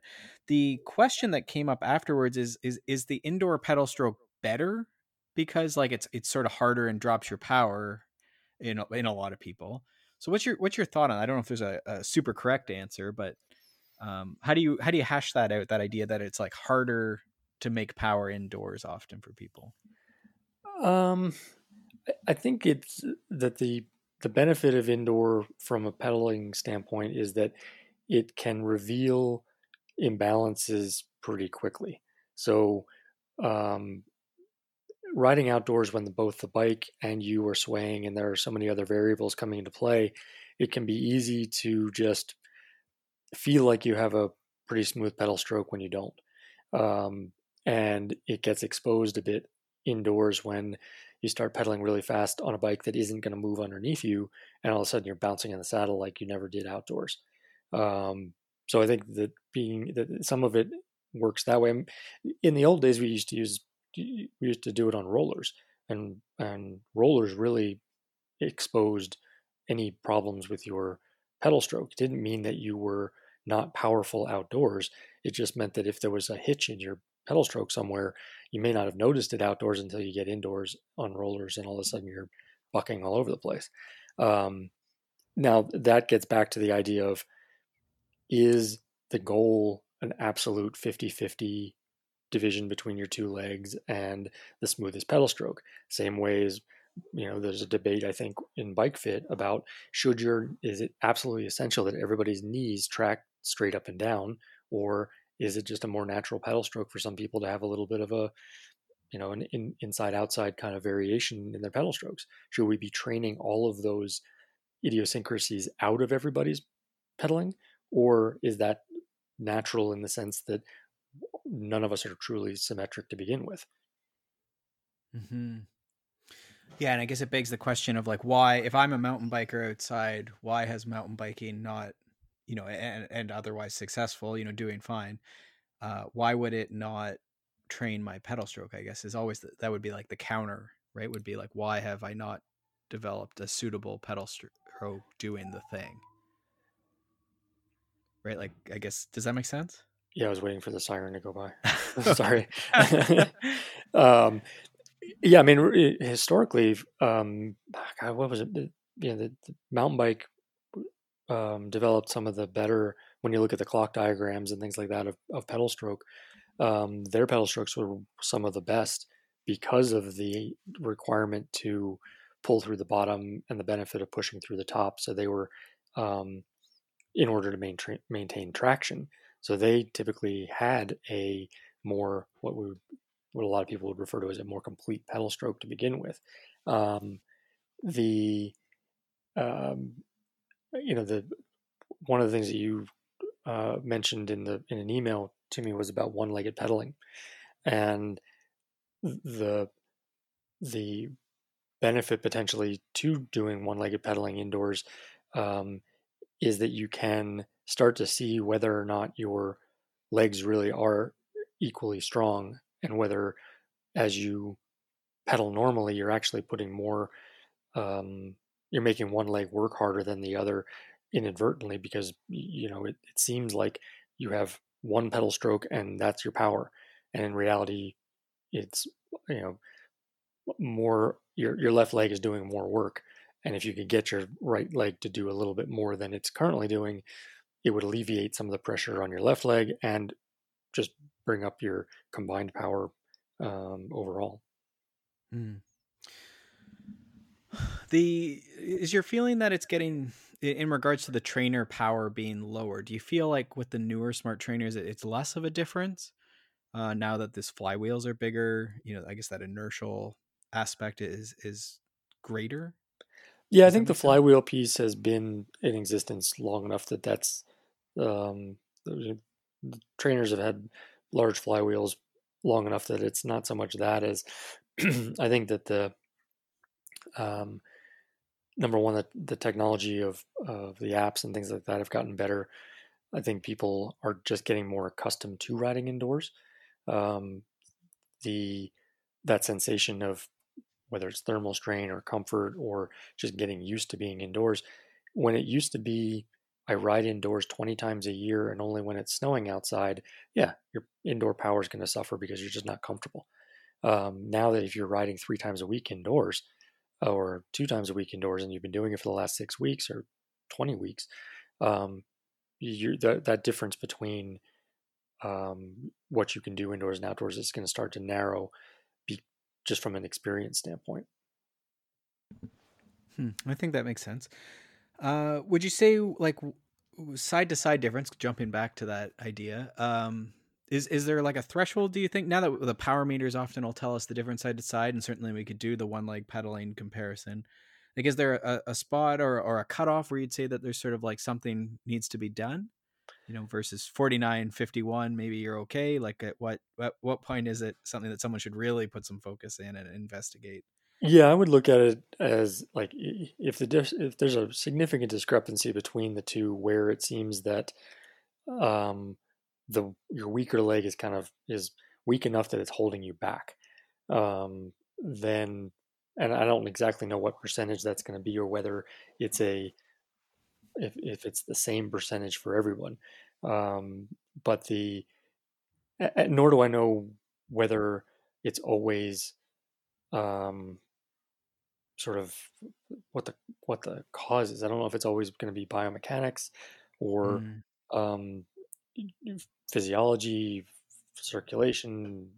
the question that came up afterwards is is is the indoor pedal stroke better because like it's it's sort of harder and drops your power in in a lot of people. So what's your what's your thought on? I don't know if there's a, a super correct answer, but um, how do you how do you hash that out? That idea that it's like harder to make power indoors often for people. Um, I think it's that the the benefit of indoor from a pedaling standpoint is that it can reveal imbalances pretty quickly. So, um, riding outdoors when the, both the bike and you are swaying and there are so many other variables coming into play, it can be easy to just feel like you have a pretty smooth pedal stroke when you don't. Um, and it gets exposed a bit indoors when you start pedaling really fast on a bike that isn't going to move underneath you, and all of a sudden you're bouncing in the saddle like you never did outdoors. Um, so I think that being that some of it works that way. In the old days, we used to use we used to do it on rollers, and and rollers really exposed any problems with your pedal stroke. It didn't mean that you were not powerful outdoors. It just meant that if there was a hitch in your pedal stroke somewhere, you may not have noticed it outdoors until you get indoors on rollers, and all of a sudden you're bucking all over the place. Um, now that gets back to the idea of is the goal an absolute 50 50 division between your two legs and the smoothest pedal stroke. Same way as you know, there's a debate I think in bike fit about should your is it absolutely essential that everybody's knees track straight up and down, or is it just a more natural pedal stroke for some people to have a little bit of a you know an in, inside outside kind of variation in their pedal strokes? Should we be training all of those idiosyncrasies out of everybody's pedaling, or is that natural in the sense that none of us are truly symmetric to begin with. Mm-hmm. Yeah, and I guess it begs the question of like, why, if I'm a mountain biker outside, why has mountain biking not, you know, and, and otherwise successful, you know, doing fine, uh, why would it not train my pedal stroke? I guess is always the, that would be like the counter, right? Would be like, why have I not developed a suitable pedal stroke doing the thing? Right? Like, I guess, does that make sense? Yeah, I was waiting for the siren to go by. Sorry. um, yeah, I mean, historically, um, God, what was it? You know, the, the mountain bike um, developed some of the better when you look at the clock diagrams and things like that of, of pedal stroke. Um, their pedal strokes were some of the best because of the requirement to pull through the bottom and the benefit of pushing through the top. So they were um, in order to maintain maintain traction. So they typically had a more what we would, what a lot of people would refer to as a more complete pedal stroke to begin with. Um, the um, you know the one of the things that you uh, mentioned in the in an email to me was about one-legged pedaling, and the the benefit potentially to doing one-legged pedaling indoors um, is that you can start to see whether or not your legs really are equally strong and whether as you pedal normally you're actually putting more um, you're making one leg work harder than the other inadvertently because you know it, it seems like you have one pedal stroke and that's your power and in reality it's you know more your your left leg is doing more work and if you could get your right leg to do a little bit more than it's currently doing it would alleviate some of the pressure on your left leg and just bring up your combined power um, overall. Mm. The is your feeling that it's getting in regards to the trainer power being lower? Do you feel like with the newer smart trainers, it's less of a difference uh, now that this flywheels are bigger? You know, I guess that inertial aspect is is greater. Yeah, Does I think the flywheel sense? piece has been in existence long enough that that's um, trainers have had large flywheels long enough that it's not so much that as I think that the um, number one, the, the technology of of the apps and things like that have gotten better. I think people are just getting more accustomed to riding indoors. Um, the that sensation of whether it's thermal strain or comfort or just getting used to being indoors. When it used to be, I ride indoors 20 times a year, and only when it's snowing outside, yeah, your indoor power is going to suffer because you're just not comfortable. Um, now that if you're riding three times a week indoors or two times a week indoors and you've been doing it for the last six weeks or 20 weeks, um, that, that difference between um, what you can do indoors and outdoors is going to start to narrow be, just from an experience standpoint. Hmm, I think that makes sense. Uh, would you say like side to side difference? Jumping back to that idea, um, is is there like a threshold? Do you think now that the power meters often will tell us the difference side to side, and certainly we could do the one leg pedaling comparison. Like, is there a, a spot or or a cutoff where you'd say that there's sort of like something needs to be done? You know, versus 49, 51, maybe you're okay. Like, at what at what point is it something that someone should really put some focus in and investigate? Yeah, I would look at it as like if the if there's a significant discrepancy between the two, where it seems that um, the your weaker leg is kind of is weak enough that it's holding you back, um, then and I don't exactly know what percentage that's going to be or whether it's a if if it's the same percentage for everyone, um, but the nor do I know whether it's always um, sort of what the what the cause is. I don't know if it's always going to be biomechanics or mm. um, physiology, circulation.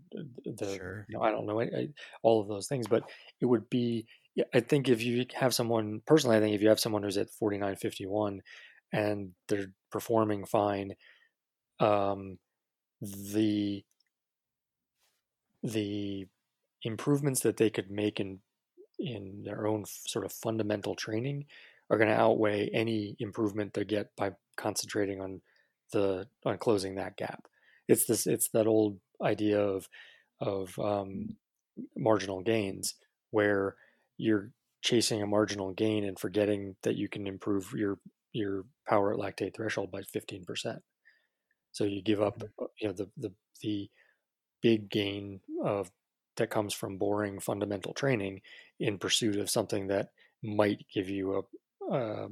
The sure. you know, I don't know I, I, all of those things, but it would be. I think if you have someone personally, I think if you have someone who's at forty nine fifty one and they're performing fine, um, the the improvements that they could make in in their own sort of fundamental training are going to outweigh any improvement they get by concentrating on the on closing that gap. It's this it's that old idea of of um, marginal gains where you're chasing a marginal gain and forgetting that you can improve your your power at lactate threshold by 15%. So you give up mm-hmm. you know the the the big gain of that comes from boring fundamental training in pursuit of something that might give you a, a,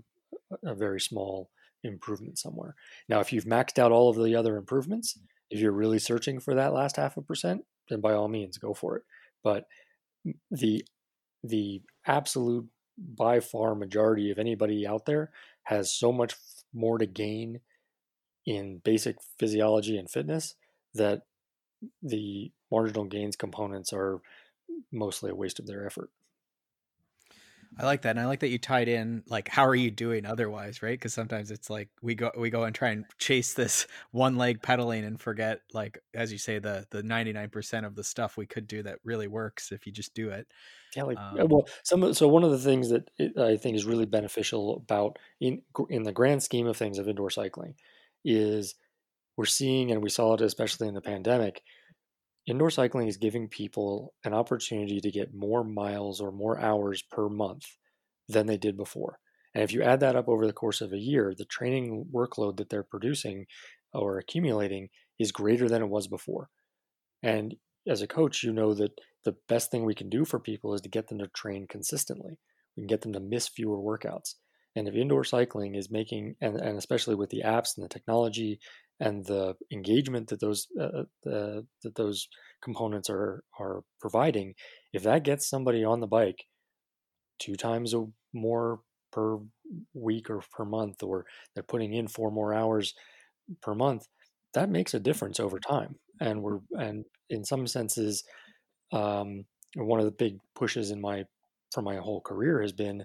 a very small improvement somewhere. Now, if you've maxed out all of the other improvements, if you're really searching for that last half a percent, then by all means go for it. But the the absolute by far majority of anybody out there has so much more to gain in basic physiology and fitness that the marginal gains components are mostly a waste of their effort. I like that, and I like that you tied in like how are you doing otherwise, right? Because sometimes it's like we go we go and try and chase this one leg pedaling and forget like as you say the the ninety nine percent of the stuff we could do that really works if you just do it. Yeah, like um, well, some so one of the things that I think is really beneficial about in in the grand scheme of things of indoor cycling is we're seeing, and we saw it especially in the pandemic, Indoor cycling is giving people an opportunity to get more miles or more hours per month than they did before. And if you add that up over the course of a year, the training workload that they're producing or accumulating is greater than it was before. And as a coach, you know that the best thing we can do for people is to get them to train consistently. We can get them to miss fewer workouts. And if indoor cycling is making, and, and especially with the apps and the technology and the engagement that those uh, uh, that those components are are providing, if that gets somebody on the bike two times or more per week or per month, or they're putting in four more hours per month, that makes a difference over time. And we're and in some senses, um, one of the big pushes in my for my whole career has been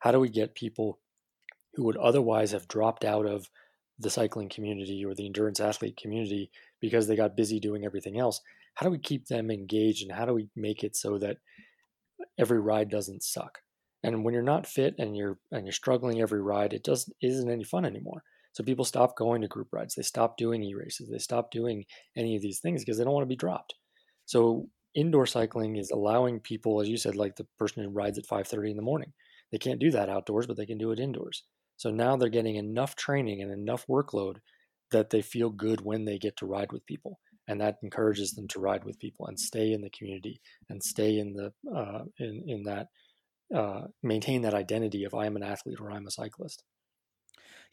how do we get people who would otherwise have dropped out of the cycling community or the endurance athlete community because they got busy doing everything else? How do we keep them engaged and how do we make it so that every ride doesn't suck? And when you're not fit and you're and you're struggling every ride it doesn't isn't any fun anymore. So people stop going to group rides. They stop doing e-races. They stop doing any of these things because they don't want to be dropped. So indoor cycling is allowing people, as you said, like the person who rides at 5:30 in the morning. They can't do that outdoors, but they can do it indoors. So now they're getting enough training and enough workload that they feel good when they get to ride with people, and that encourages them to ride with people and stay in the community and stay in the uh, in in that uh, maintain that identity of I am an athlete or I'm a cyclist.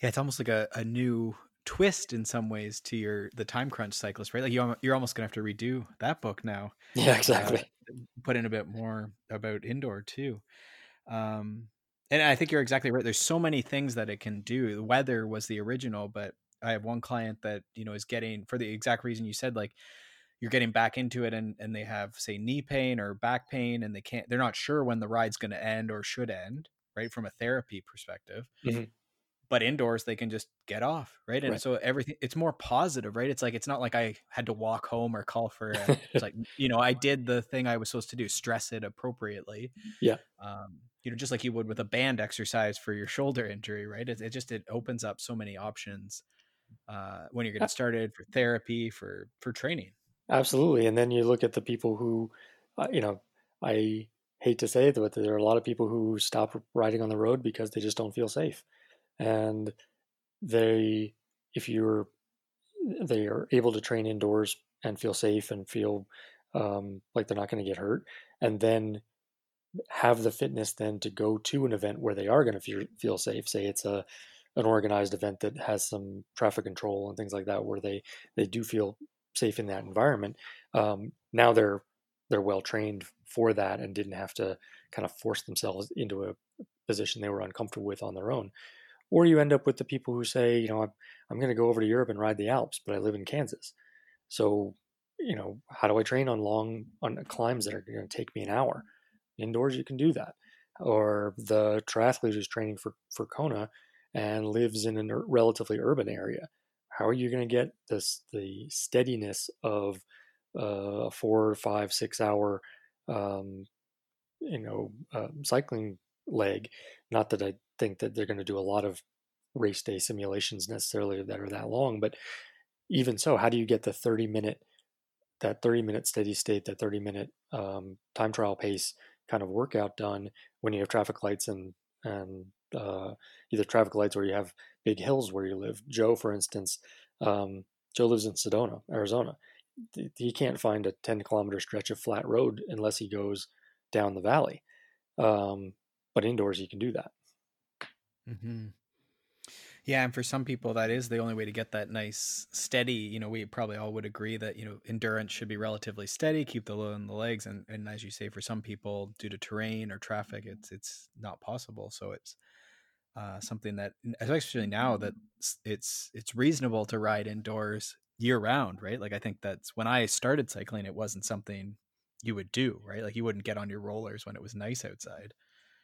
Yeah, it's almost like a, a new twist in some ways to your the time crunch cyclist, right? Like you, you're almost gonna have to redo that book now. Yeah, exactly. Uh, put in a bit more about indoor too. Um, and I think you're exactly right. There's so many things that it can do. The weather was the original, but I have one client that you know is getting for the exact reason you said, like you're getting back into it and and they have say knee pain or back pain and they can't they're not sure when the ride's going to end or should end right from a therapy perspective mm-hmm but indoors they can just get off right? And right. so everything it's more positive right? It's like it's not like i had to walk home or call for a, it's like you know i did the thing i was supposed to do stress it appropriately yeah. um you know just like you would with a band exercise for your shoulder injury right? It, it just it opens up so many options uh when you're getting started for therapy for for training. Absolutely and then you look at the people who uh, you know i hate to say it but there are a lot of people who stop riding on the road because they just don't feel safe and they if you're they are able to train indoors and feel safe and feel um, like they're not going to get hurt and then have the fitness then to go to an event where they are going to feel, feel safe. Say it's a an organized event that has some traffic control and things like that where they they do feel safe in that environment um, now they're they're well trained for that and didn't have to kind of force themselves into a position they were uncomfortable with on their own or you end up with the people who say, you know, I'm, I'm going to go over to Europe and ride the Alps, but I live in Kansas. So, you know, how do I train on long on climbs that are going to take me an hour? Indoors, you can do that. Or the triathlete who's training for for Kona and lives in a relatively urban area. How are you going to get this the steadiness of a four, five, six hour, um, you know, uh, cycling leg? Not that I think that they're going to do a lot of race day simulations necessarily that are that long, but even so, how do you get the 30 minute, that 30 minute steady state, that 30 minute um, time trial pace kind of workout done when you have traffic lights and, and uh, either traffic lights or you have big hills where you live. Joe, for instance, um, Joe lives in Sedona, Arizona. He can't find a 10 kilometer stretch of flat road unless he goes down the valley. Um, but indoors, you can do that. Mm-hmm. Yeah, and for some people, that is the only way to get that nice, steady. You know, we probably all would agree that you know endurance should be relatively steady, keep the load on the legs, and and as you say, for some people, due to terrain or traffic, it's it's not possible. So it's uh, something that, especially now that it's it's reasonable to ride indoors year round, right? Like I think that's when I started cycling, it wasn't something you would do, right? Like you wouldn't get on your rollers when it was nice outside.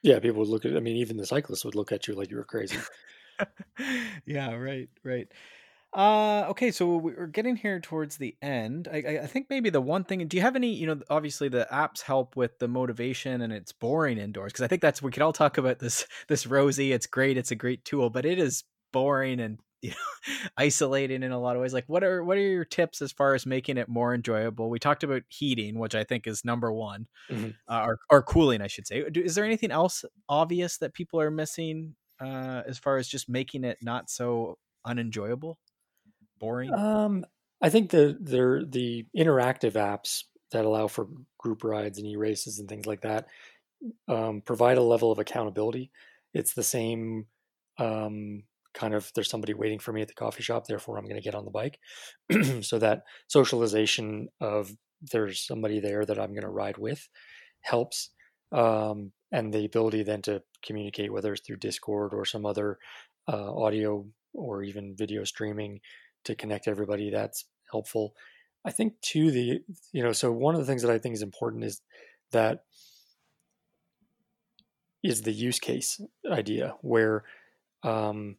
Yeah, people would look at. I mean, even the cyclists would look at you like you were crazy. yeah, right, right. Uh, okay, so we're getting here towards the end. I, I think maybe the one thing. Do you have any? You know, obviously the apps help with the motivation, and it's boring indoors because I think that's we could all talk about this. This Rosie, it's great. It's a great tool, but it is boring and you know isolating in a lot of ways like what are what are your tips as far as making it more enjoyable? We talked about heating which i think is number one mm-hmm. uh, or, or cooling i should say. Is there anything else obvious that people are missing uh, as far as just making it not so unenjoyable? Boring? Um i think the the the interactive apps that allow for group rides and e-races and things like that um, provide a level of accountability. It's the same um, kind of there's somebody waiting for me at the coffee shop, therefore I'm going to get on the bike. so that socialization of there's somebody there that I'm going to ride with helps. Um, and the ability then to communicate, whether it's through Discord or some other uh, audio or even video streaming to connect everybody, that's helpful. I think too the you know so one of the things that I think is important is that is the use case idea where um,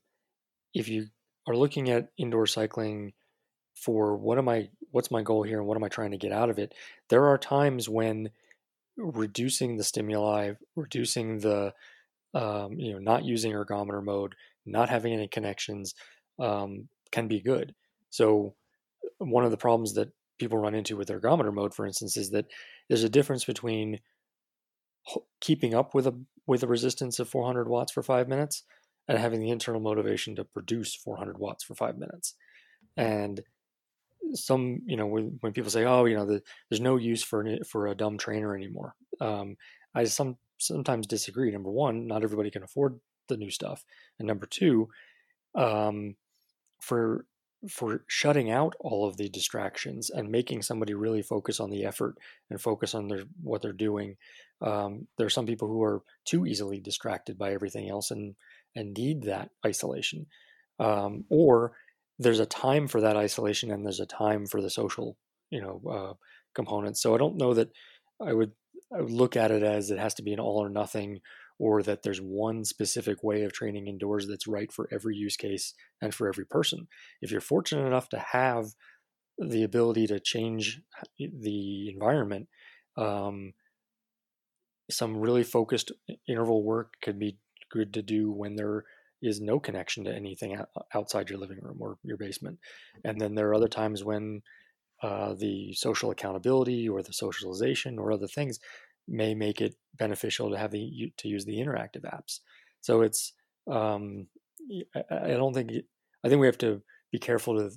if you are looking at indoor cycling for what am I what's my goal here and what am I trying to get out of it, there are times when reducing the stimuli, reducing the um, you know not using ergometer mode, not having any connections um, can be good. So one of the problems that people run into with ergometer mode, for instance, is that there's a difference between keeping up with a with a resistance of 400 watts for five minutes and having the internal motivation to produce 400 watts for five minutes. And some, you know, when, when people say, "Oh, you know, the, there's no use for for a dumb trainer anymore," um, I some sometimes disagree. Number one, not everybody can afford the new stuff, and number two, um, for for shutting out all of the distractions and making somebody really focus on the effort and focus on their what they're doing. Um, there are some people who are too easily distracted by everything else and and need that isolation, um, or there's a time for that isolation and there's a time for the social, you know, uh, components. So I don't know that I would I would look at it as it has to be an all or nothing or that there's one specific way of training indoors that's right for every use case and for every person. If you're fortunate enough to have the ability to change the environment, um, some really focused interval work could be good to do when there is no connection to anything outside your living room or your basement. And then there are other times when uh, the social accountability or the socialization or other things may make it beneficial to have the to use the interactive apps. So it's um, I don't think I think we have to be careful to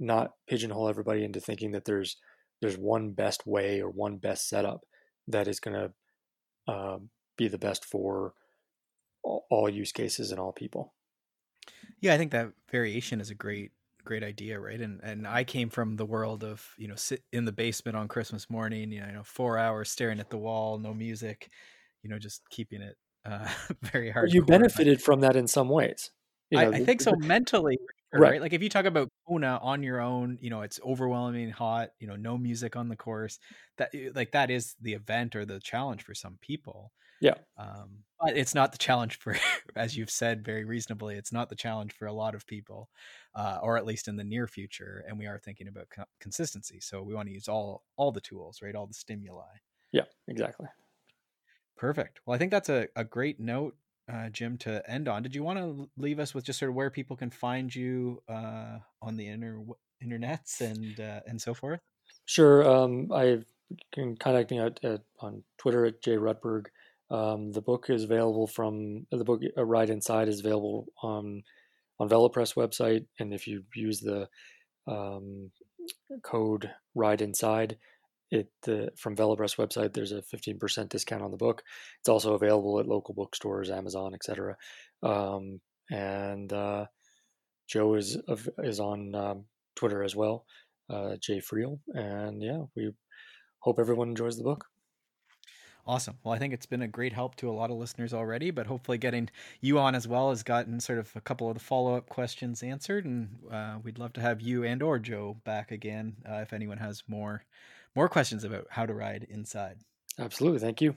not pigeonhole everybody into thinking that there's there's one best way or one best setup that is going to uh, be the best for all, use cases and all people. Yeah, I think that variation is a great great idea, right? And and I came from the world of you know sit in the basement on Christmas morning, you know, four hours staring at the wall, no music, you know, just keeping it uh, very hard. You benefited from that in some ways. You know, I, I, think so mentally, right. right? Like if you talk about Kona on your own, you know, it's overwhelming hot, you know, no music on the course. That like that is the event or the challenge for some people. Yeah. Um, but it's not the challenge for, as you've said very reasonably, it's not the challenge for a lot of people, uh, or at least in the near future. And we are thinking about co- consistency, so we want to use all all the tools, right? All the stimuli. Yeah, exactly. Perfect. Well, I think that's a, a great note, uh, Jim, to end on. Did you want to leave us with just sort of where people can find you uh, on the inter internets and uh, and so forth? Sure. Um, I can contact me at, at, on Twitter at J Rutberg. Um, the book is available from the book uh, Ride Inside is available on on VeloPress website, and if you use the um, code Ride Inside, it uh, from VeloPress website, there's a 15% discount on the book. It's also available at local bookstores, Amazon, etc. Um, and uh, Joe is is on um, Twitter as well, uh, Jay Friel, and yeah, we hope everyone enjoys the book. Awesome. Well, I think it's been a great help to a lot of listeners already, but hopefully getting you on as well has gotten sort of a couple of the follow up questions answered, and uh, we'd love to have you and or Joe back again uh, if anyone has more more questions about how to ride inside. Absolutely. Thank you.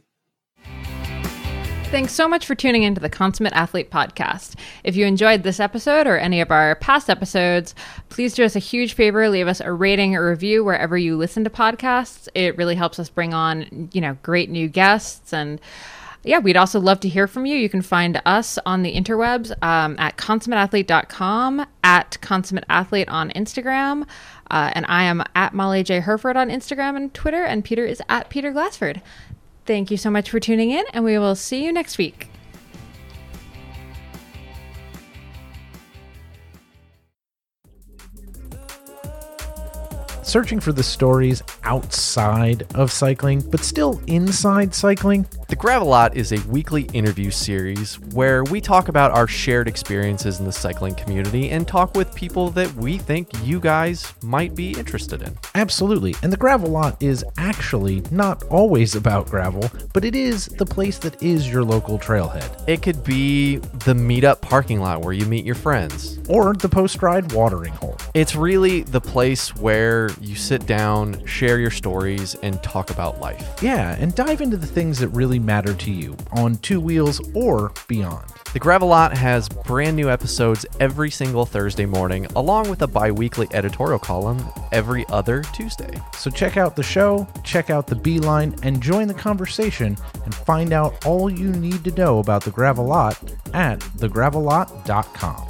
Thanks so much for tuning into the Consummate Athlete podcast. If you enjoyed this episode or any of our past episodes, please do us a huge favor, leave us a rating or review wherever you listen to podcasts. It really helps us bring on, you know, great new guests and yeah, we'd also love to hear from you. You can find us on the interwebs um, at consummateathlete.com, at consummateathlete on Instagram, uh, and I am at Molly J. Hurford on Instagram and Twitter, and Peter is at Peter Glassford. Thank you so much for tuning in, and we will see you next week. searching for the stories outside of cycling, but still inside cycling? The Gravelot is a weekly interview series where we talk about our shared experiences in the cycling community and talk with people that we think you guys might be interested in. Absolutely. And the Gravelot is actually not always about gravel, but it is the place that is your local trailhead. It could be the meetup parking lot where you meet your friends, or the post ride watering hole. It's really the place where you sit down, share your stories, and talk about life. Yeah, and dive into the things that really matter to you on two wheels or beyond. The Gravelot has brand new episodes every single Thursday morning, along with a bi weekly editorial column every other Tuesday. So check out the show, check out the Beeline, and join the conversation and find out all you need to know about the Gravelot at thegravelot.com.